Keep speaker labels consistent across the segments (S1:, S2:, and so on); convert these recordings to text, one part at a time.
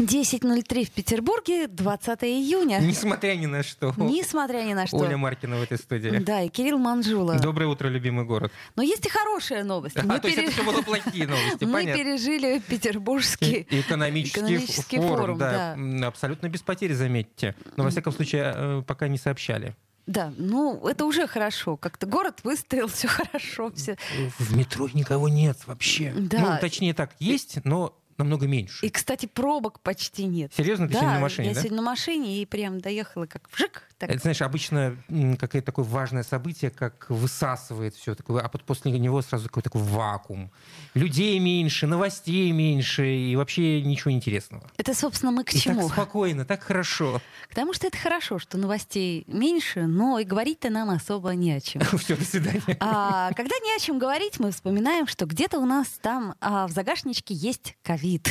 S1: 10.03 в Петербурге, 20 июня.
S2: Несмотря ни на что.
S1: Несмотря ни на что.
S2: Оля Маркина в этой студии.
S1: Да, и Кирилл Манжула.
S2: Доброе утро, любимый город.
S1: Но есть и хорошая новость.
S2: А, то есть это все было плохие новости,
S1: Мы
S2: понятно.
S1: пережили Петербургский
S2: Экономический,
S1: экономический
S2: форум,
S1: форум,
S2: да. М, Абсолютно без потерь, заметьте. Но, во всяком случае, э, пока не сообщали.
S1: Да, ну это уже хорошо. Как-то город выстоял, все хорошо, все.
S2: В метро никого нет вообще.
S1: Да.
S2: Ну, точнее так, есть, но намного меньше.
S1: И, кстати, пробок почти нет.
S2: Серьезно, ты
S1: да,
S2: сегодня на машине,
S1: я
S2: да?
S1: сегодня на машине и прям доехала как вжик. Так.
S2: Это, знаешь, обычно какое-то такое важное событие, как высасывает все такое, а под- после него сразу такой такой вакуум. Людей меньше, новостей меньше и вообще ничего интересного.
S1: Это, собственно, мы к
S2: И
S1: чему?
S2: так спокойно, так хорошо.
S1: Потому что это хорошо, что новостей меньше, но и говорить-то нам особо не о чем.
S2: Все, до свидания.
S1: А когда не о чем говорить, мы вспоминаем, что где-то у нас там а, в загашничке есть ковид.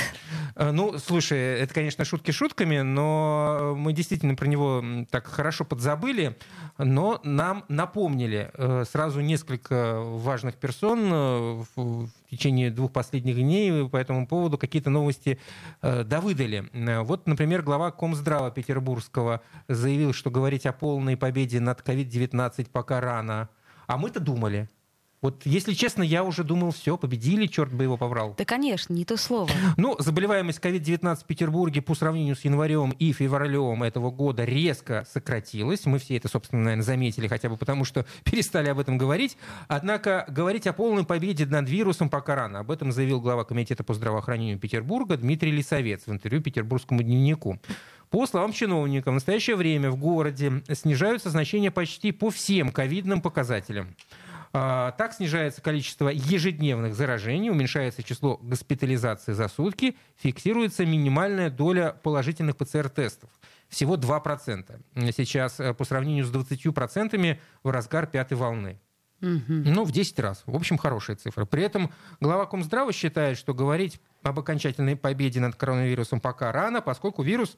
S2: Э, Ну, слушай, это, конечно, шутки шутками, но мы действительно про него так хорошо подзабыли, но нам напомнили э, сразу несколько важных персон э, в течение двух последних дней по этому поводу какие-то новости э, довыдали. Вот, например, глава Комздрава Петербургского заявил, что говорить о полной победе над COVID-19 пока рано. А мы-то думали. Вот, если честно, я уже думал, все, победили, черт бы его побрал.
S1: Да, конечно, не то слово.
S2: Ну, заболеваемость COVID-19 в Петербурге по сравнению с январем и февралем этого года резко сократилась. Мы все это, собственно, наверное, заметили, хотя бы потому, что перестали об этом говорить. Однако говорить о полной победе над вирусом пока рано. Об этом заявил глава Комитета по здравоохранению Петербурга Дмитрий Лисовец в интервью Петербургскому дневнику. По словам чиновника, в настоящее время в городе снижаются значения почти по всем ковидным показателям. А, Так снижается количество ежедневных заражений, уменьшается число госпитализаций за сутки, фиксируется минимальная доля положительных ПЦР-тестов. Всего 2%. Сейчас э, по сравнению с 20% в разгар пятой волны. Ну, в 10 раз. В общем, хорошая цифра. При этом глава Комздрава считает, что говорить об окончательной победе над коронавирусом пока рано, поскольку вирус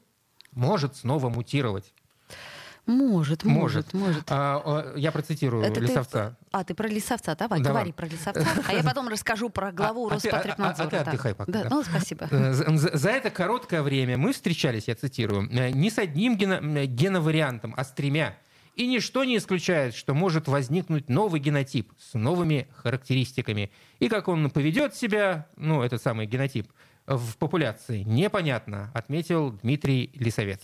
S2: может снова мутировать.
S1: Может, может,
S2: Может.
S1: может.
S2: А, а, я процитирую
S1: Это ты-
S2: Лисовца.
S1: А, ты про лисовца, давай,
S2: Давай.
S1: говори про лисовца. А я потом расскажу про главу
S2: А- а ты- а-
S1: Роспотребнадзора.
S2: а- а ты
S1: да.
S2: отдыхай пока,
S1: Да,
S2: да.
S1: ну, спасибо.
S2: Э, За, за- это короткое время мы встречались, я цитирую, э, не с одним гено- геновариантом, а с тремя. И ничто не исключает, что может возникнуть новый генотип с новыми характеристиками. И как он поведет себя, ну, этот самый генотип, в популяции, непонятно, отметил Дмитрий Лисовец.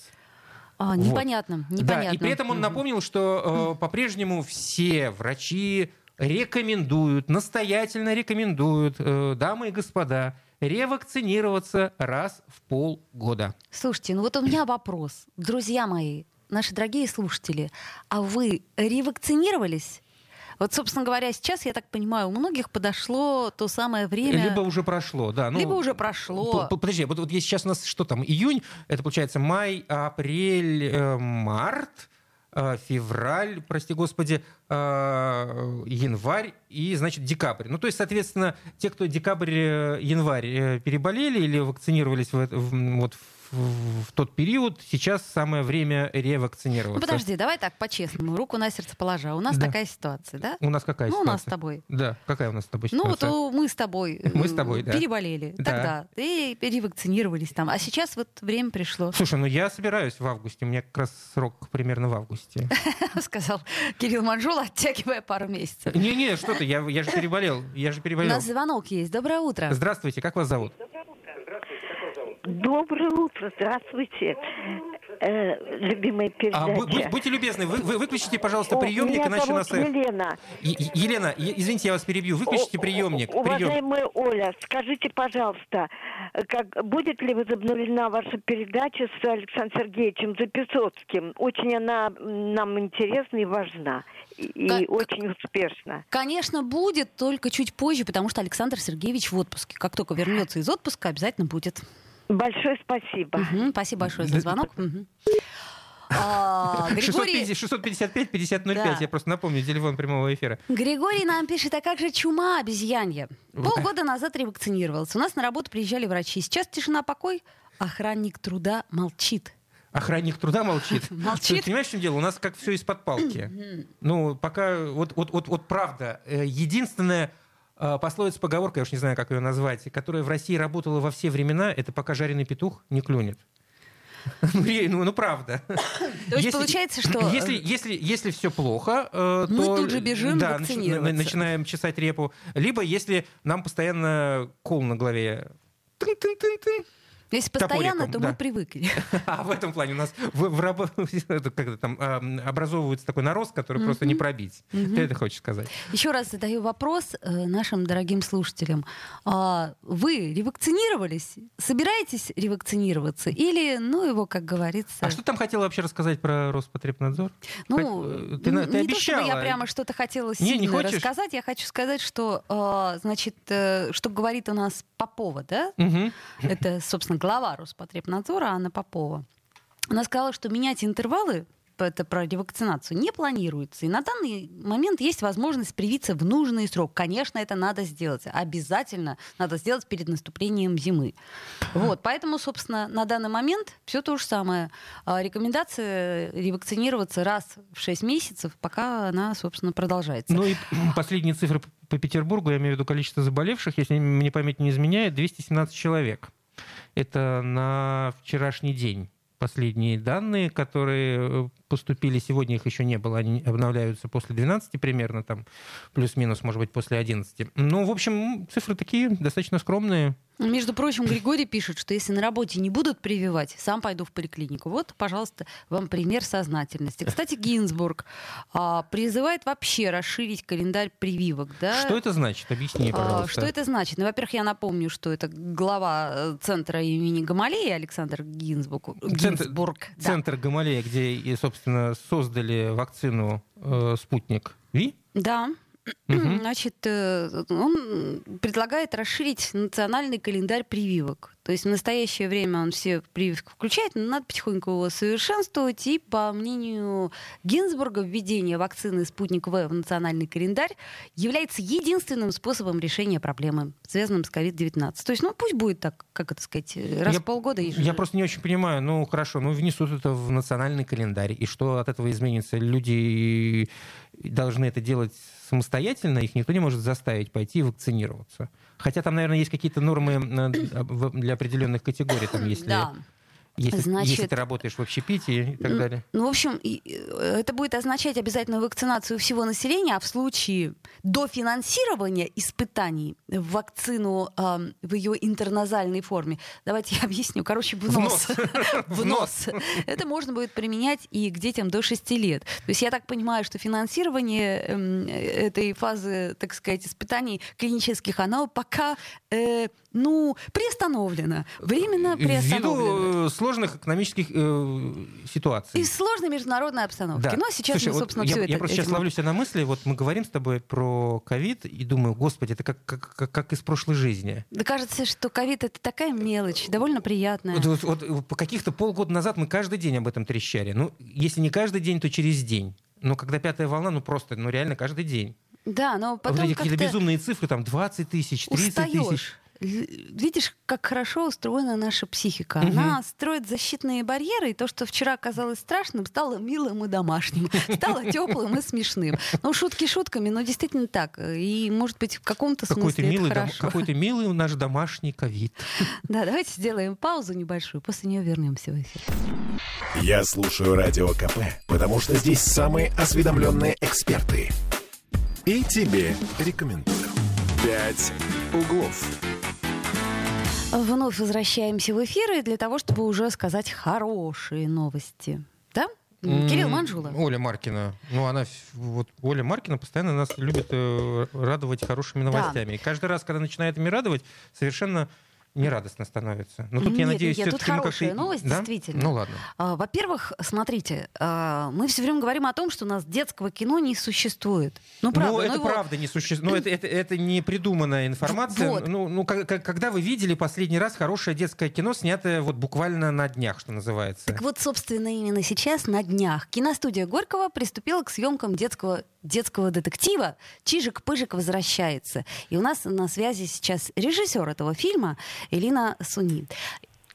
S1: А,
S2: Вот.
S1: непонятно, непонятно.
S2: Да, и при этом он напомнил, что э, по-прежнему все врачи рекомендуют, настоятельно рекомендуют, э, дамы и господа, ревакцинироваться раз в полгода.
S1: Слушайте, ну вот у меня вопрос. Друзья мои, наши дорогие слушатели, а вы ревакцинировались? Вот, собственно говоря, сейчас, я так понимаю, у многих подошло то самое время...
S2: Либо уже прошло, да. ну,
S1: Либо уже прошло.
S2: Подожди, вот, вот сейчас у нас что там, июнь, это получается май, апрель, э, март, э, февраль, прости господи, э, январь и, значит, декабрь. Ну, то есть, соответственно, те, кто декабрь, э, переболели или вакцинировались в- вот в, в тот период, сейчас самое время
S1: Ну,
S2: ревакцинироваться.
S1: подожди, давай так, по-честному, руку на сердце положа. У нас
S2: Да.
S1: такая ситуация, да?
S2: У нас какая
S1: Ну, у
S2: ситуация?
S1: нас с тобой.
S2: Да, какая у нас с тобой
S1: Ну, вот
S2: ситуация?
S1: у- мы с тобой,
S2: Мы с тобой, да.
S1: переболели
S2: Да.
S1: тогда, и перевакцинировались там. А сейчас вот время пришло,
S2: Слушай, ну я собираюсь в августе, у меня как раз срок примерно в августе.
S1: сказал Кирилл Манжул, оттягивая пару месяцев.
S2: Не-не, что ты, я, же переболел, я же
S1: У
S2: переболел.
S1: нас звонок есть. Доброе утро.
S2: Здравствуйте, как вас зовут?
S3: Доброе утро, здравствуйте, э, любимая
S2: А,
S3: передача.
S2: бу- будь- будьте любезны, вы, вы выключите, пожалуйста,
S3: О,
S2: приемник,
S3: меня
S2: иначе
S3: зовут
S2: нас... э,
S3: Елена.
S2: Е- Елена, е- извините, я вас перебью, выключите
S3: О-
S2: приемник.
S3: о-
S2: прием.
S3: Уважаемая Оля, скажите, пожалуйста, как, будет ли возобновлена ваша передача с Александром Сергеевичем Записоцким? Очень она нам интересна и важна, и, и
S1: Как-
S3: очень успешна.
S1: Конечно, будет, только чуть позже, потому что Александр Сергеевич в отпуске. Как только вернется из отпуска, обязательно будет.
S3: Большое спасибо.
S1: Мгм, Спасибо большое за звонок. А, Григорий,
S2: 650-5005,
S1: Да.
S2: я просто напомню, телефон прямого эфира.
S1: Григорий нам пишет, а как же чума обезьянья? Полгода назад ревакцинировался. У нас на работу приезжали врачи. Сейчас тишина, покой. Охранник труда молчит.
S2: охранник труда молчит.
S1: Молчит.
S2: Ты понимаешь, в чем дело? У нас как все из-под палки. Ну, пока, вот, вот, вот, вот правда, э, единственная э, пословица, поговорка, я уж не знаю, как ее назвать, которая в России работала во все времена, это пока жареный петух не клюнет. Ну, ну, ну, правда.
S1: То есть получается, что, э,
S2: Если, если, если все плохо, э,
S1: Мы
S2: то...
S1: тут же бежим
S2: да,
S1: вакцинироваться.
S2: на- начинаем чесать репу. Либо если нам постоянно кол на голове
S1: Если постоянно,
S2: топориком,
S1: то
S2: да.
S1: мы привыкли.
S2: а в этом плане у нас в- в это как там ам, образовывается такой нарост, который просто не пробить. Ты это хочешь сказать?
S1: Еще раз задаю вопрос э, нашим дорогим слушателям. А, Вы ревакцинировались? Собираетесь ревакцинироваться? Или, ну, его, как говорится...
S2: А что ты там хотела вообще рассказать про Роспотребнадзор?
S1: Ну,
S2: Хоть- ты, на- ты
S1: не то, чтобы я
S2: обещала.
S1: прямо что-то хотела
S2: Не, не
S1: сильно
S2: хочешь?
S1: рассказать. Я хочу сказать, что, э, значит, э, что говорит у нас Попова, да?
S2: Мгм.
S1: Это, собственно, глава Роспотребнадзора Анна Попова. Она сказала, что менять интервалы это про ревакцинацию, не планируется. И на данный момент есть возможность привиться в нужный срок. Конечно, это надо сделать. Обязательно надо сделать перед наступлением зимы. Вот, поэтому, собственно, на данный момент все то же самое. А, Рекомендация ревакцинироваться раз в 6 месяцев, пока она, собственно, продолжается.
S2: Ну и последние цифры по Петербургу, я имею в виду количество заболевших, если мне память не изменяет, 217 человек. Это на вчерашний день. Последние данные, которые э, поступили сегодня, их еще не было, они обновляются после 12 примерно, там плюс-минус, может быть, после 11. Ну, в общем, цифры такие достаточно скромные.
S1: Между прочим, Григорий пишет, что если на работе не будут прививать, сам пойду в поликлинику. Вот, пожалуйста, вам пример сознательности. Кстати, Гинзбург а, призывает вообще расширить календарь прививок. Да?
S2: Что это значит? Объясни,
S1: А,
S2: пожалуйста.
S1: Что это значит? Ну, во-первых, я напомню, что это глава э, центра имени Гамалеи Александр Гинзбург.
S2: Центр-
S1: Гинзбург, да.
S2: Центр Гамалея, где, и, собственно, создали вакцину э, «Спутник Ви».
S1: Да.
S2: Мгм.
S1: Значит, э, он предлагает расширить национальный календарь прививок. То есть в настоящее время он все прививки включает, но надо потихоньку его совершенствовать. И, по мнению Гинзбурга, введение вакцины «Спутник В» в национальный календарь является единственным способом решения проблемы, связанной с COVID-19. То есть, ну, пусть будет так, как это сказать, раз
S2: Я-
S1: в полгода. и
S2: Я просто не очень понимаю. Ну, хорошо, ну, внесут это в национальный календарь. И что от этого изменится? Люди должны это делать самостоятельно, их никто не может заставить пойти и вакцинироваться. Хотя там, наверное, есть какие-то нормы э, в- для определенных категорий, там, если,
S1: Да.
S2: Если,
S1: Значит,
S2: если ты работаешь в общепите и так далее.
S1: Ну, в общем, э, это будет означать обязательную вакцинацию всего населения, а в случае дофинансирования испытаний вакцину ам, в ее интерназальной форме, давайте я объясню, короче, в нос. В нос. Это можно будет применять и к детям до 6 лет. То есть я так понимаю, что финансирование эм, этой фазы, так сказать, испытаний клинических, оно пока, э, ну, приостановлено. Временно приостановлено.
S2: Ввиду э, сложных экономических э, ситуаций.
S1: И сложной международной обстановки.
S2: Да.
S1: Ну, а сейчас
S2: Слушай,
S1: мы,
S2: вот
S1: собственно,
S2: я,
S1: все
S2: я
S1: это...
S2: просто сейчас
S1: этим-
S2: ловлю себя на мысли, вот мы говорим с тобой про ковид и думаю, господи, это как, как, как, как из прошлой жизни.
S1: Да кажется, что ковид это такая мелочь, довольно приятная.
S2: Вот, вот- вот каких-то полгода назад мы каждый день об этом трещали. Ну, если не каждый день, то через день. Но когда пятая волна, ну просто, ну реально каждый день.
S1: Да, но
S2: вот
S1: потом
S2: эти какие-то безумные цифры, там 20 тысяч, 30 тысяч.
S1: устаешь. Л- Видишь, как хорошо устроена наша психика. Она строит защитные барьеры, и то, что вчера казалось страшным, стало милым и домашним, стало теплым и смешным. Ну, шутки шутками, но действительно так. И, может быть, в каком-то смысле это
S2: милый, дом-
S1: хорошо.
S2: какой-то милый наш домашний ковид.
S1: Да, давайте сделаем паузу небольшую, после нее вернемся в эфир.
S4: Я слушаю Радио КП, потому что здесь самые осведомленные эксперты. И тебе рекомендую. «Пять углов».
S1: Вновь возвращаемся в эфир и для того, чтобы уже сказать хорошие новости. Да? Кирилл Манжула.
S2: Оля Маркина. Ну, она, вот Оля Маркина постоянно нас любит э, радовать хорошими
S1: Да.
S2: новостями. И каждый раз, когда начинает ими радовать, совершенно нерадостно становится. Но тут, я
S1: Нет,
S2: надеюсь,
S1: нет, тут
S2: ну,
S1: хорошая новость,
S2: Да?
S1: действительно.
S2: Ну, ладно.
S1: А, Во-первых, смотрите, а, мы все время говорим о том, что у нас детского кино не существует. Ну, правда.
S2: ну, это
S1: его-
S2: правда не существует. Ну, это, это, это не придуманная информация.
S1: Вот.
S2: Ну, ну когда вы видели последний раз хорошее детское кино, снятое вот буквально на днях, что называется?
S1: Так вот, собственно, именно сейчас, на днях, киностудия Горького приступила к съемкам детского, детского детектива «Чижик-пыжик возвращается». И у нас на связи сейчас режиссер этого фильма Элина Суни.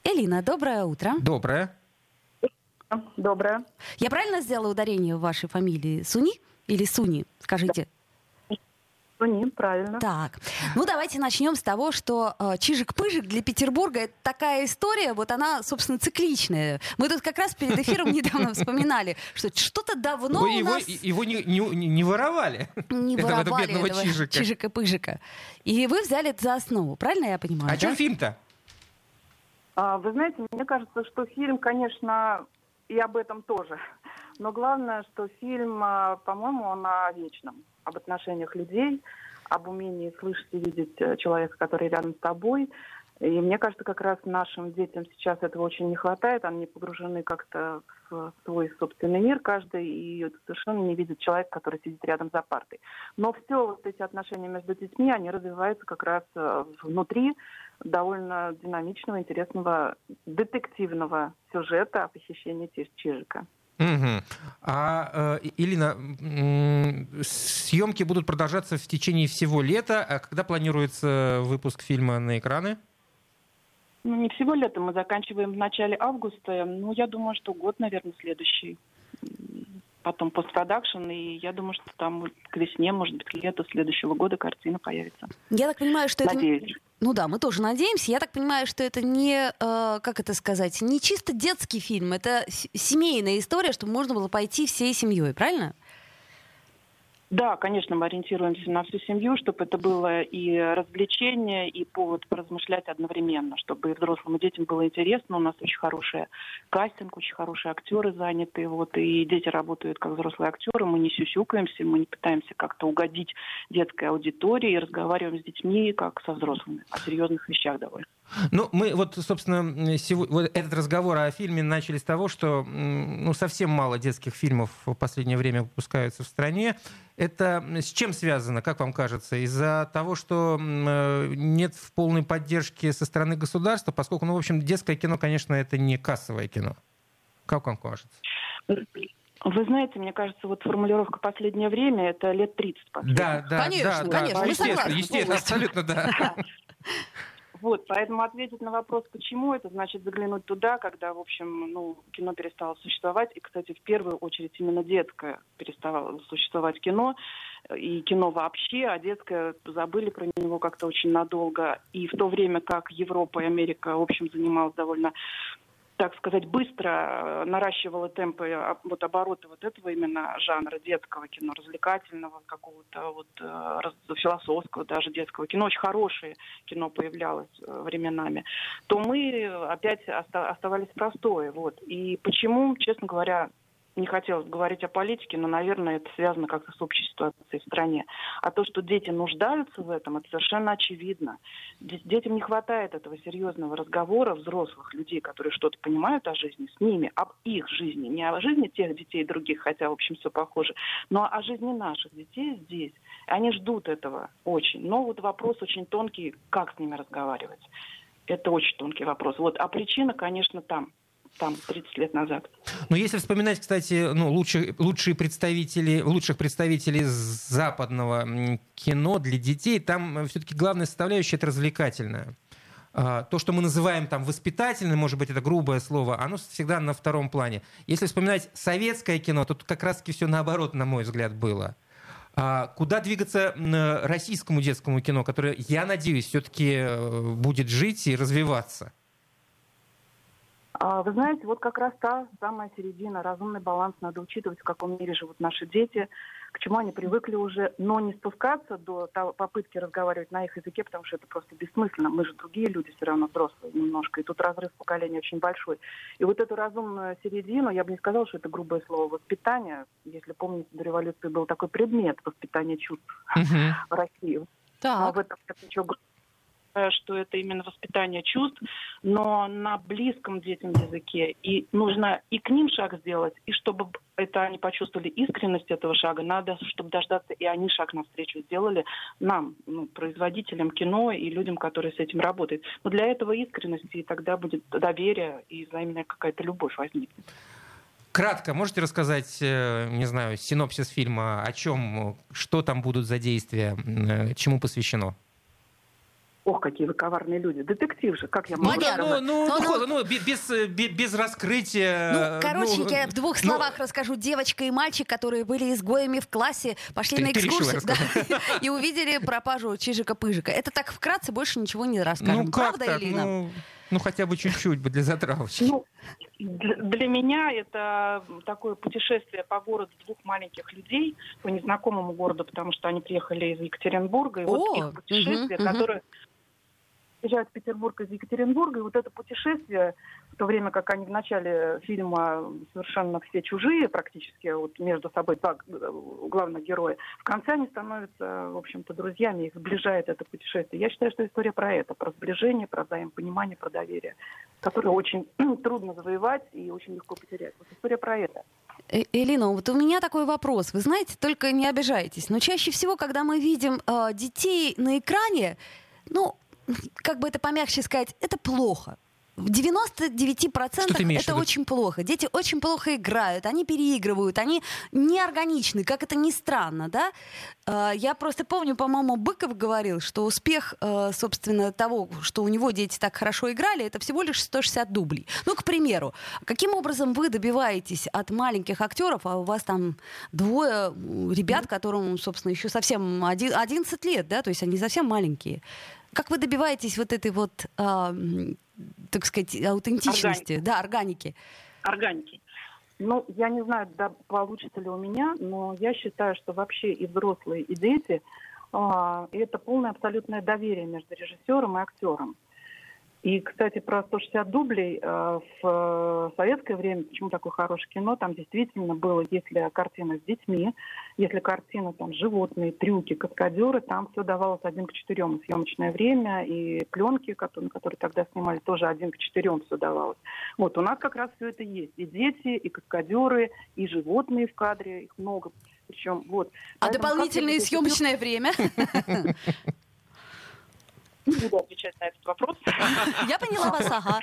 S1: Элина, доброе утро.
S2: Доброе.
S5: Доброе.
S1: Я правильно сделала ударение в вашей фамилии? Суни или Суни? Скажите.
S5: Суни, правильно.
S1: Так, ну давайте начнем с того, что э, Чижик-Пыжик для Петербурга это такая история, вот она, собственно, цикличная. Мы тут как раз перед эфиром недавно вспоминали, что что-то давно
S2: его,
S1: у нас...
S2: Его не, не, не воровали.
S1: Не
S2: этого,
S1: воровали
S2: бедного
S1: этого
S2: Чижика.
S1: Чижика-Пыжика. И вы взяли это за основу, правильно я понимаю?
S2: О чем
S1: да?
S2: фильм-то?
S5: А, Вы знаете, мне кажется, что фильм, конечно, и об этом тоже. Но главное, что фильм, а, по-моему, он о вечном, об отношениях людей, об умении слышать и видеть э, человека, который рядом с тобой. И мне кажется, как раз нашим детям сейчас этого очень не хватает. Они погружены как-то в свой собственный мир каждый и совершенно не видят человека, который сидит рядом за партой. Но все вот эти отношения между детьми, они развиваются как раз э, внутри довольно динамичного, интересного детективного сюжета о похищении Чиж- Чижика.
S2: Мгм. А, э, Илина, съемки будут продолжаться в течение всего лета. А когда планируется выпуск фильма на экраны?
S5: Ну, не всего лета, мы заканчиваем в начале августа. Ну, я думаю, что год, наверное, следующий. Потом постпродакшн, и я думаю, что там к весне, может быть, к лету следующего года картина появится.
S1: Я так понимаю, что это...
S5: Надеюсь.
S1: Ну да, мы тоже надеемся. Я так понимаю, что это не, э, как это сказать, не чисто детский фильм, это семейная история, чтобы можно было пойти всей семьей, правильно?
S5: Да, конечно, мы ориентируемся на всю семью, чтобы это было и развлечение, и повод поразмышлять одновременно, чтобы и взрослым, и детям было интересно. У нас очень хороший кастинг, очень хорошие актеры заняты, вот, и дети работают как взрослые актеры, мы не сюсюкаемся, мы не пытаемся как-то угодить детской аудитории, и разговариваем с детьми как со взрослыми, о серьезных вещах довольно.
S2: Ну, мы вот, собственно, сего- вот этот разговор о фильме начали с того, что ну, совсем мало детских фильмов в последнее время выпускаются в стране. Это с чем связано, как вам кажется? Из-за того, что э, нет в полной поддержки со стороны государства, поскольку, ну, в общем, детское кино, конечно, это не кассовое кино. Как вам кажется?
S5: Вы знаете, мне кажется, вот формулировка «последнее время» — это лет 30 последних.
S2: Да, да,
S1: Конечно,
S2: да, да.
S1: конечно, мы
S2: естественно,
S1: согласны
S2: естественно, абсолютно, да.
S5: Вот, поэтому ответить на вопрос, почему, это значит заглянуть туда, когда, в общем, ну, кино перестало существовать. И, кстати, в первую очередь именно детское переставало существовать кино. И кино вообще, а детское забыли про него как-то очень надолго. И в то время как Европа и Америка, в общем, занималась довольно так сказать, быстро э, наращивала темпы а, вот обороты вот этого именно жанра детского кино, развлекательного, какого-то вот э, философского даже детского кино, очень хорошее кино появлялось э, временами, то мы опять оста- оставались простое, вот. И почему, честно говоря, не хотелось говорить о политике, но, наверное, это связано как-то с общей ситуацией в стране. А то, что дети нуждаются в этом, это совершенно очевидно. Де- Детям не хватает этого серьезного разговора взрослых людей, которые что-то понимают о жизни, с ними, об их жизни. Не о жизни тех детей и других, хотя, в общем, все похоже, но о жизни наших детей здесь. Они ждут этого очень. Но вот вопрос очень тонкий, как с ними разговаривать. Это очень тонкий вопрос. Вот, а причина, конечно, там, там, 30 лет назад.
S2: Но если вспоминать, кстати, ну, лучшие, лучшие представители, лучших представителей западного кино для детей, там все-таки главная составляющая это развлекательная. А, То, что мы называем там воспитательным, может быть, это грубое слово, оно всегда на втором плане. Если вспоминать советское кино, то тут как раз-таки все наоборот, на мой взгляд, было. А Куда двигаться м, российскому детскому кино, которое, я надеюсь, все-таки будет жить и развиваться?
S5: А, Вы знаете, вот как раз та самая середина, разумный баланс надо учитывать, в каком мире живут наши дети, к чему они привыкли уже, но не спускаться до того- попытки разговаривать на их языке, потому что это просто бессмысленно. Мы же другие люди все равно взрослые немножко, и тут разрыв поколений очень большой. И вот эту разумную середину, я бы не сказала, что это грубое слово воспитание. Если помните, до революции был такой предмет воспитания чувств
S2: Мгм.
S5: в России. Но
S1: Так.
S5: в этом нет ничего грубого, что это именно воспитание чувств, но на близком детям языке. И нужно и к ним шаг сделать, и чтобы это они почувствовали искренность этого шага, надо, чтобы дождаться, и они шаг навстречу сделали нам, ну, производителям кино и людям, которые с этим работают. Но для этого искренности, и тогда будет доверие, и взаимная какая-то любовь возникнет.
S2: Кратко, можете рассказать, э, не знаю, синопсис фильма, о чем, что там будут за действия, э, чему посвящено?
S5: Ох, какие вы коварные люди. Детектив же, как я могу
S2: Ну, ну, ну, ну, ну, без, без, без раскрытия...
S1: Ну, коротенько, ну, в двух ну, словах ну, расскажу. Девочка и мальчик, которые были изгоями в классе, пошли ты, на экскурсию да, и увидели пропажу Чижика-Пыжика. Это так вкратце, больше ничего не расскажем.
S2: Ну,
S1: Правда,
S2: так?
S1: Элина?
S2: Ну, ну, хотя бы чуть-чуть бы для затравочки. Ну,
S5: для меня это такое путешествие по городу двух маленьких людей, по незнакомому городу, потому что они приехали из Екатеринбурга. И О, вот их путешествие, угу, которое приезжают в Петербург из Екатеринбурга, и вот это путешествие, в то время как они в начале фильма совершенно все чужие практически, вот между собой два главных героя, в конце они становятся, в общем-то, друзьями, их сближает это путешествие. Я считаю, что история про это, про сближение, про взаимопонимание, про доверие, которое очень трудно завоевать и очень легко потерять. Вот история про это.
S1: Э, Элина, вот у меня такой вопрос. Вы знаете, только не обижайтесь, но чаще всего, когда мы видим э, детей на экране, ну, как бы это помягче сказать, это плохо. В 99% это очень плохо. Дети очень плохо играют, они переигрывают, они неорганичны, как это ни странно, да? А, я просто помню, по-моему, Быков говорил, что успех, э, собственно, того, что у него дети так хорошо играли, это всего лишь 160 дублей. Ну, к примеру, каким образом вы добиваетесь от маленьких актеров, а у вас там двое ребят, которым, собственно, еще совсем 11 лет, да, то есть они совсем маленькие, как вы добиваетесь вот этой вот, э, так сказать, аутентичности, органики. да, органики?
S5: Органики. Ну, я не знаю, да, получится ли у меня, но я считаю, что вообще и взрослые, и дети э, это полное абсолютное доверие между режиссером и актером. И, кстати, про 160 дублей э, в советское время, почему такое хорошее кино, там действительно было, если картина с детьми, если картина там животные, трюки, каскадеры, там все давалось один к четырем. съемочное время, и пленки, которые, которые тогда снимали, тоже один к четырем все давалось. Вот, у нас как раз все это есть. И дети, и каскадеры, и животные в кадре, их много. Причем, вот.
S1: А Поэтому дополнительное съемочное время?
S5: Не буду отвечать на этот вопрос.
S1: Я поняла вас, ага.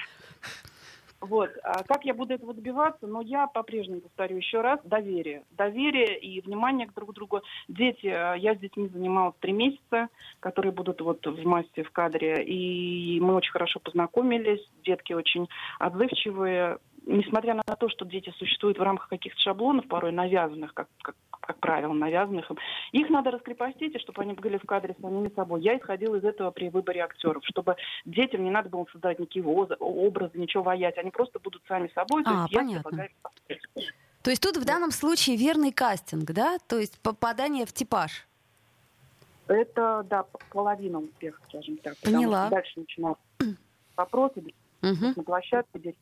S5: Вот. А как я буду этого добиваться? Но я по-прежнему повторю еще раз, доверие. Доверие и внимание к друг другу. Дети, а, я с детьми занималась три месяца, которые будут вот в массе в кадре, и мы очень хорошо познакомились, детки очень отзывчивые, несмотря на то, что дети существуют в рамках каких-то шаблонов, порой навязанных, как, как, как правило, навязанных им, их надо раскрепостить, и чтобы они были в кадре с самими собой. Я исходила из этого при выборе актеров, чтобы детям не надо было создавать никакие образы, ничего воять, они просто будут сами собой.
S1: А, то есть понятно. То есть тут в данном случае верный кастинг, да? То есть попадание в типаж.
S5: Это, да, половина успеха, скажем так.
S1: Поняла.
S5: Дальше начинаются вопросы угу. на площадке, дети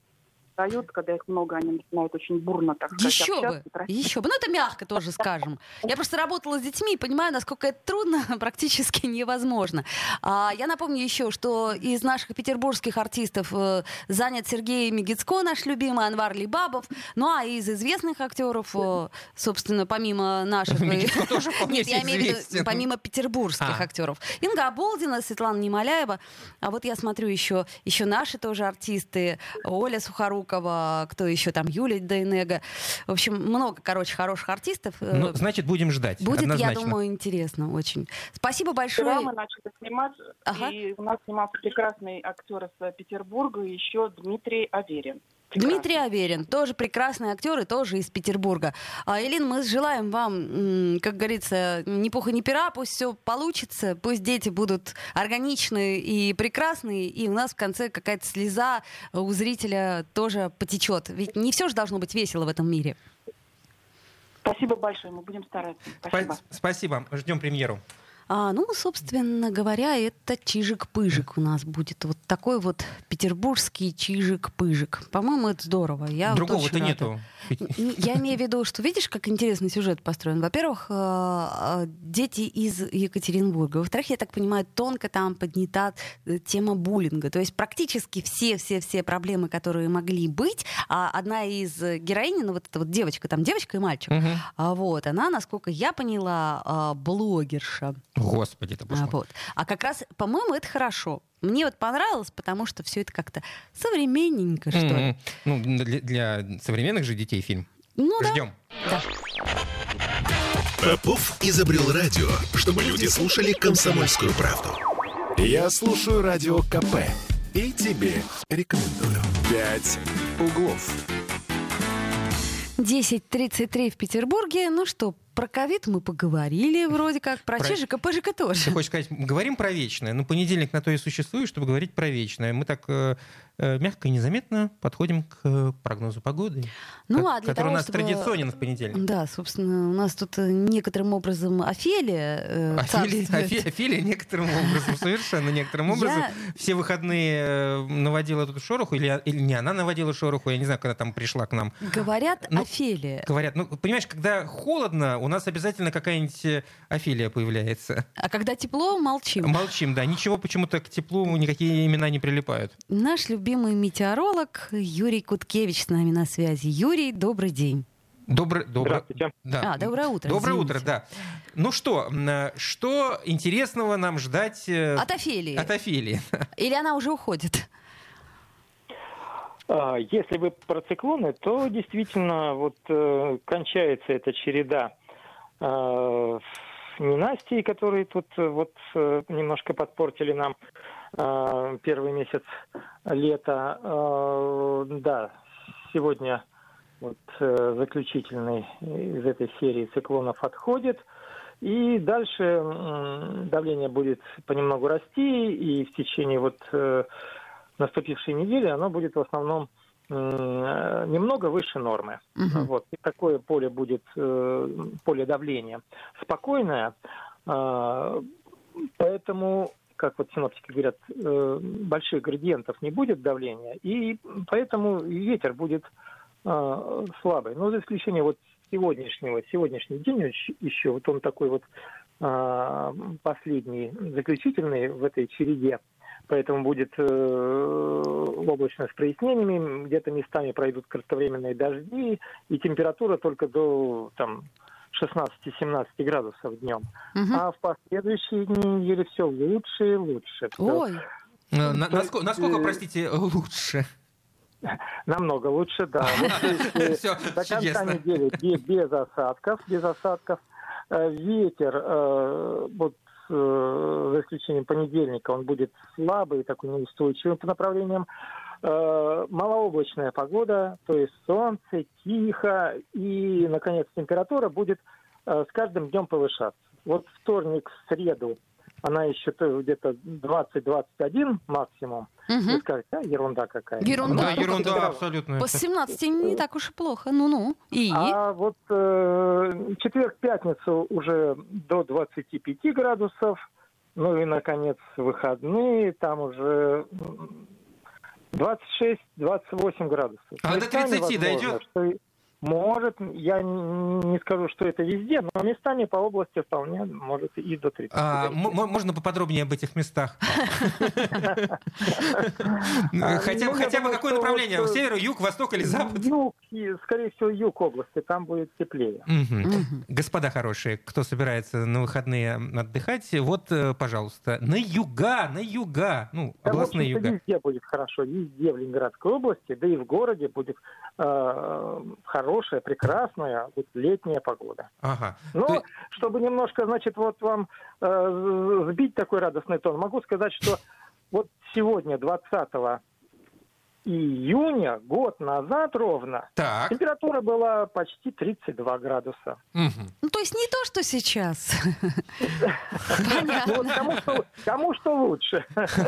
S5: дают, когда их много, они начинают очень бурно, так сказать,
S1: Еще
S5: общаться,
S1: бы, еще бы. Ну, это мягко тоже скажем. Я просто работала с детьми и понимаю, насколько это трудно, практически невозможно. А, я напомню еще, что из наших петербургских артистов э, занят Сергей Мегицко, наш любимый, Анвар Либабов. Ну, а из известных актеров, э, собственно, помимо наших... Нет, я имею в виду, помимо петербургских а. актеров. Инга Оболдина, Светлана Немоляева. А вот я смотрю еще, еще наши тоже артисты. Оля Сухорук, Жукова, кто еще там, Юлия Дейнега. В общем, много, короче, хороших артистов.
S2: Ну, значит, будем ждать.
S1: Будет,
S2: однозначно.
S1: я думаю, интересно очень. Спасибо большое.
S5: Вчера мы начали снимать, ага. и у нас снимался прекрасный актер из Петербурга, еще Дмитрий Аверин.
S1: Прекрасно. Дмитрий Аверин, тоже прекрасный актер и тоже из Петербурга. А, Элин, мы желаем вам, как говорится, ни пуха, ни пера, пусть все получится, пусть дети будут органичны и прекрасные, и у нас в конце какая-то слеза у зрителя тоже потечет. Ведь не все же должно быть весело в этом мире.
S5: Спасибо большое, мы будем стараться. Спасибо.
S2: Спасибо, ждем премьеру.
S1: А, ну, собственно говоря, это Чижик-Пыжик у нас будет. Вот такой вот петербургский Чижик-Пыжик. По-моему, это здорово. Я
S2: Другого-то
S1: вот
S2: нету.
S1: Я имею в виду, что видишь, как интересный сюжет построен. Во-первых, э, э, дети из Екатеринбурга. Во-вторых, я так понимаю, тонко там поднята э, тема буллинга. То есть практически все-все-все проблемы, которые могли быть, а одна из героинь, ну вот эта вот девочка, там девочка и мальчик, угу. вот, она, насколько я поняла, блогерша.
S2: Господи, это
S1: а, вот. а как раз, по-моему, это хорошо. Мне вот понравилось, потому что все это как-то современненько, что mm-hmm. ли.
S2: Ну, для, для современных же детей фильм.
S1: Ну,
S2: Ждем.
S1: Да.
S4: Попов изобрел радио, чтобы люди слушали комсомольскую правду. Я слушаю Радио КП и тебе рекомендую. «Пять углов».
S1: 10.33 в Петербурге. Ну что, про ковид мы поговорили вроде как, про,
S2: Про-
S1: ЧЖК, ПЖК тоже.
S2: Ты хочешь сказать, говорим про вечное? Ну, понедельник на то и существует, чтобы говорить про вечное. Мы так э, э, мягко и незаметно подходим к э, прогнозу погоды,
S1: Ну,
S2: ко-
S1: а для
S2: который
S1: того,
S2: у нас
S1: чтобы-
S2: традиционен в понедельник.
S1: Да, собственно, у нас тут э, некоторым образом Офелия э,
S2: Офелия,
S1: царствует.
S2: Офе- Офелия некоторым образом, совершенно некоторым образом,
S1: Я-
S2: все выходные наводила тут шороху, или, или не она наводила шороху, я не знаю, когда там пришла к нам.
S1: Говорят,
S2: Ну,
S1: Офелия.
S2: Говорят, ну, понимаешь, когда холодно, у нас обязательно какая-нибудь э, Офелия появляется.
S1: А когда тепло, молчим.
S2: Молчим, да, ничего почему-то к теплу никакие имена не прилипают.
S1: Наш любимый метеоролог Юрий Куткевич с нами на связи. Юрий, добрый день.
S2: Доброе, доброе,
S6: Здравствуйте.
S2: да.
S1: А, доброе утро,
S2: Доброе
S1: извините.
S2: утро, да. Ну что, э, что интересного нам ждать э,
S1: От Офелии.
S2: от Офелии?
S1: Или она уже уходит?
S6: А, Если вы про циклоны, то действительно вот э, кончается эта череда э, ненастий, которые тут э, вот э, немножко подпортили нам э, первый месяц лета. Э, Да, сегодня вот э, заключительный из этой серии циклонов отходит. И дальше давление будет понемногу расти, и в течение вот наступившей недели оно будет в основном немного выше нормы.
S1: Мгм.
S6: Вот. И такое поле будет, э, поле давления спокойное, а, поэтому, как вот синоптики говорят, э, больших градиентов не будет давления, и поэтому ветер будет слабый. Но за исключением вот сегодняшнего, сегодняшний день еще- вот он такой вот последний, заключительный в этой череде, поэтому будет э, облачно с прояснениями, где-то местами пройдут кратковременные дожди, и температура только до там, 16-17 градусов днем.
S1: Мгм.
S6: А в последующие дни недели все лучше и лучше.
S1: Ой,
S2: Э, на-
S6: То есть,
S2: наско- Насколько,
S6: э,
S2: простите, лучше?
S6: Намного лучше, да.
S2: Все
S6: До конца
S2: чудесно.
S6: недели бе- без осадков, без осадков. Ветер, вот за исключением понедельника, он будет слабый, такой неустойчивый по направлениям. Э, Малооблачная погода, то есть солнце, тихо, и, наконец, температура будет э, с каждым днем повышаться. Вот вторник, среду она еще то где-то 20-21 максимум.
S1: Мгм.
S6: Вы скажете, а, ерунда какая.
S1: Ерунда.
S2: Да, ерунда абсолютно.
S1: по 17 не так уж и плохо. Ну-ну. И?
S6: А вот э, четверг-пятницу уже до 25 градусов. Ну и, наконец, выходные, там уже м, 26-28 градусов.
S2: А до
S6: Местами
S2: 30
S6: возможно,
S2: дойдет?
S6: что Может, я не скажу, что это везде, но местами по области вполне может и до 30.
S2: А, можно поподробнее об этих местах?
S6: А,
S2: Хотя
S6: ну,
S2: бы хотя бы какое направление?
S6: э,
S2: Север, юг, восток или запад?
S6: Юг, скорее всего, юг области, там будет теплее.
S2: Господа хорошие, кто собирается на выходные отдыхать, вот, э, пожалуйста, на юга, на юга, ну, областные юга.
S6: везде будет хорошо, везде в Ленинградской области, да и в городе будет э, хорошая, прекрасная вот летняя погода.
S2: Ага.
S6: Но
S2: То-
S6: чтобы немножко, значит, вот вам э, сбить такой радостный тон, могу сказать, что вот сегодня, 20 июня, год назад ровно,
S2: Так.
S6: температура была почти 32 градуса.
S2: Мгм.
S1: Ну, то есть не то, что сейчас.
S6: Ну кому что, лучше.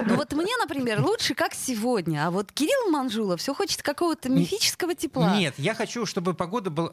S1: Ну вот мне, например, лучше как сегодня, а вот Кирилл Манжула все хочет какого-то мифического тепла.
S2: Нет, я хочу, чтобы погода была...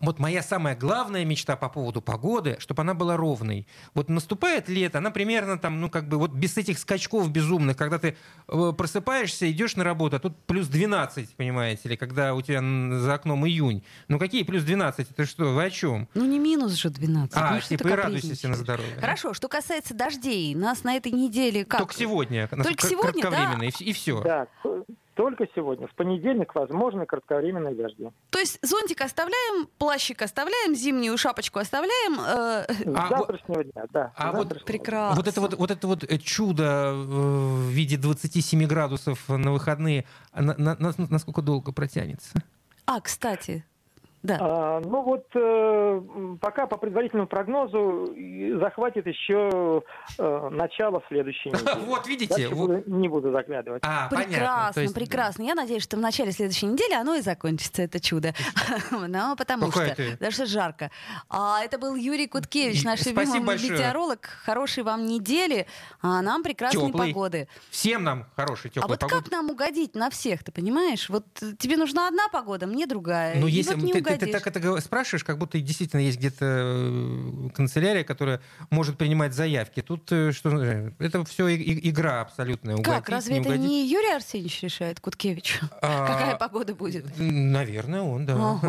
S2: Вот моя самая главная мечта по поводу погоды, чтобы она была ровной. Вот наступает лето, она примерно там, ну как бы вот без этих скачков безумных, когда ты э, просыпаешься, идешь на работу, а тут плюс 12, понимаете ли, когда у тебя за окном июнь. Ну какие плюс 12? Это что, вы о чем?
S1: Ну не минус же 12.
S2: А,
S1: ну,
S2: типа
S1: ты
S2: и радуйся на здоровье.
S1: Хорошо, что касается дождей, нас на этой неделе как?
S2: Только сегодня.
S1: Только сегодня, да?
S2: Кратковременно, и, все.
S6: Да, только сегодня. В понедельник возможны кратковременные дожди.
S1: То есть зонтик оставляем, плащик оставляем, зимнюю шапочку оставляем. э,
S2: А
S6: завтрашнего дня, да.
S2: а вот
S1: прекрасно.
S2: Вот это вот, вот это вот э, чудо э, в виде 27 градусов на выходные, а на, на- на- насколько долго протянется?
S1: А, кстати, Да.
S6: А, ну вот э, пока по предварительному прогнозу захватит еще э, начало следующей недели.
S2: Вот видите.
S6: Буду, не буду заглядывать.
S1: А, прекрасно, есть... прекрасно. Я надеюсь, что в начале следующей недели оно и закончится, это чудо. Ну, потому что, что жарко. А, это был Юрий Куткевич, наш любимый метеоролог. Хорошей вам недели, а нам прекрасной погоды.
S2: Всем нам хорошей теплой
S1: погоды. А вот как нам угодить на всех, ты понимаешь? Вот тебе нужна одна погода, мне другая.
S2: Ну, если ты, ты так это спрашиваешь, как будто действительно есть где-то э, канцелярия, которая может принимать заявки. Тут э, что это все игра абсолютная.
S1: Угодить, как? Разве это угодить? не Юрий Арсеньевич решает, Куткевич? А, Какая погода будет?
S2: Наверное, он, да.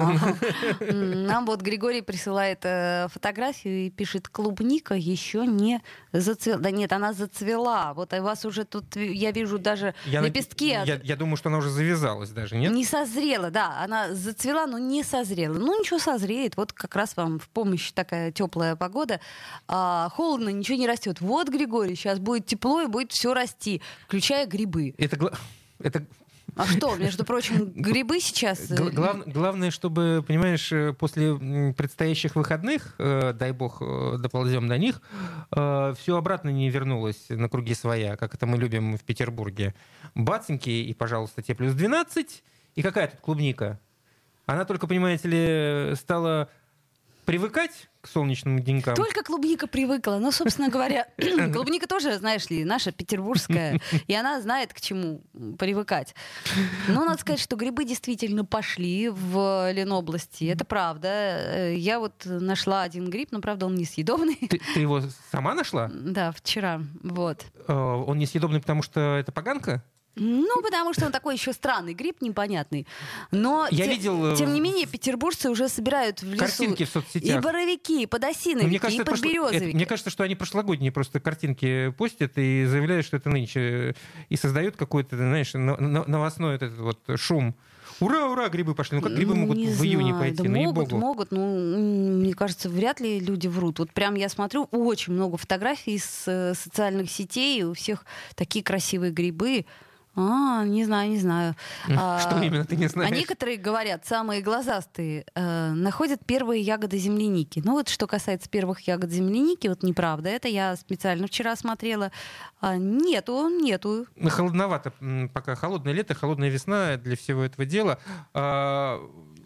S1: Нам вот Григорий присылает э, фотографию и пишет, клубника еще не зацвела. Да нет, она зацвела. Вот у вас уже тут, я вижу даже лепестки.
S2: Я думаю, что она уже завязалась даже, нет?
S1: Не созрела, да. Она зацвела, но не созрела. Ну, ничего, созреет. Вот как раз вам в помощь такая теплая погода. А, холодно, ничего не растет. Вот, Григорий, сейчас будет тепло и будет все расти, включая грибы.
S2: Это, это
S1: а что, между прочим, грибы сейчас...
S2: Э, глав, главное, чтобы, понимаешь, э, после предстоящих выходных, э, дай бог, э, доползем до них, э, все обратно не вернулось на круги своя, как это мы любим в Петербурге. Баценьки и, пожалуйста, те плюс 12. И какая тут клубника? Она только, понимаете ли, стала привыкать к солнечным денькам.
S1: Только клубника привыкла. Ну, собственно говоря, клубника тоже, знаешь ли, наша петербургская, и она знает, к чему привыкать. Но надо сказать, что грибы действительно пошли в Ленобласти. Это правда. Э, я вот нашла один гриб, но, правда, он несъедобный.
S2: Ты, ты его сама нашла?
S1: Да, вчера. Вот.
S2: Э, он несъедобный, потому что это поганка?
S1: Ну, потому что он такой еще странный гриб, непонятный. Но,
S2: Я
S1: те,
S2: видел...
S1: тем не менее, петербуржцы уже собирают в лесу...
S2: Картинки в соцсетях.
S1: И боровики, и подосиновики, мне кажется, и подберезовики.
S2: Это, мне кажется, что они прошлогодние просто картинки постят и заявляют, что это нынче. И создают какой-то, знаешь, новостной этот вот шум. Ура, ура, грибы пошли. Ну как грибы могут
S1: не
S2: в знаю. июне пойти?
S1: Да
S2: ну,
S1: могут, могут. Ну, мне кажется, вряд ли люди врут. Вот прям я смотрю очень много фотографий с э, социальных сетей, у всех такие красивые грибы. А, не знаю, не знаю.
S2: Что а, именно ты не знаешь?
S1: А некоторые говорят, самые глазастые э, находят первые ягоды земляники. Ну вот что касается первых ягод земляники, вот неправда. Это я специально вчера смотрела. А, нету, нету.
S2: Ну, холодновато, пока холодное лето, холодная весна для всего этого дела. А,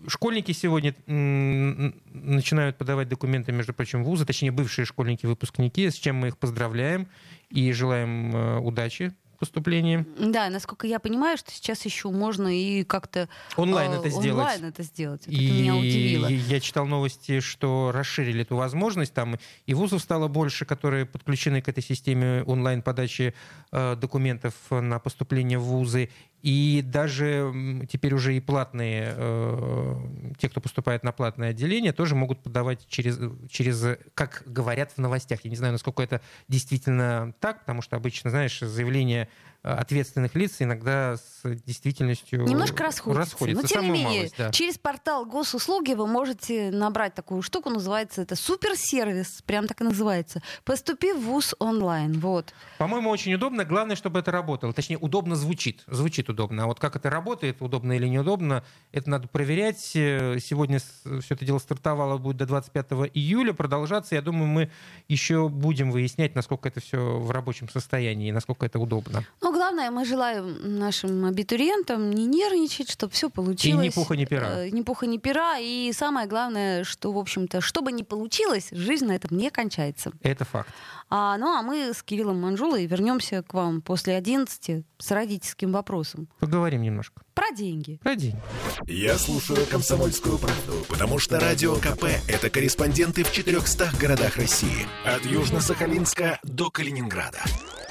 S2: школьники сегодня начинают подавать документы, между прочим, вузы, точнее, бывшие школьники, выпускники, с чем мы их поздравляем и желаем э, удачи поступлении.
S1: Да, насколько я понимаю, что сейчас еще можно и как-то
S2: онлайн э, это сделать.
S1: Онлайн это сделать. Это и меня удивило.
S2: Я читал новости, что расширили эту возможность. Там и вузов стало больше, которые подключены к этой системе онлайн-подачи э, документов на поступление в вузы. И даже теперь уже и платные, э, те, кто поступает на платное отделение, тоже могут подавать через, через, как говорят в новостях. Я не знаю, насколько это действительно так, потому что обычно, знаешь, заявление ответственных лиц иногда с действительностью
S1: немножко расходится. расходится. Но тем не менее,
S2: малость, да.
S1: через портал госуслуги вы можете набрать такую штуку, называется это суперсервис, прям так и называется. Поступи в ВУЗ онлайн. Вот.
S2: По-моему, очень удобно. Главное, чтобы это работало. Точнее, удобно звучит. Звучит удобно. А вот как это работает, удобно или неудобно, это надо проверять. Сегодня все это дело стартовало, будет до 25 июля продолжаться. Я думаю, мы еще будем выяснять, насколько это все в рабочем состоянии, насколько это удобно.
S1: Ну, главное, мы желаем нашим абитуриентам не нервничать, чтобы все получилось.
S2: И ни пуха, ни пера.
S1: Э, ни пуха, ни пера. И самое главное, что, в общем-то, что бы ни получилось, жизнь на этом не кончается.
S2: Это факт.
S1: А, ну, а мы с Кириллом Манжулой вернемся к вам после 11 с родительским вопросом.
S2: Поговорим немножко.
S1: Про деньги.
S2: Про деньги.
S4: Я слушаю «Комсомольскую правду», потому что «Радио КП» — это корреспонденты в 400 городах России. От Южно-Сахалинска до Калининграда.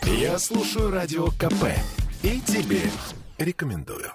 S4: Я слушаю «Радио КП» и тебе рекомендую.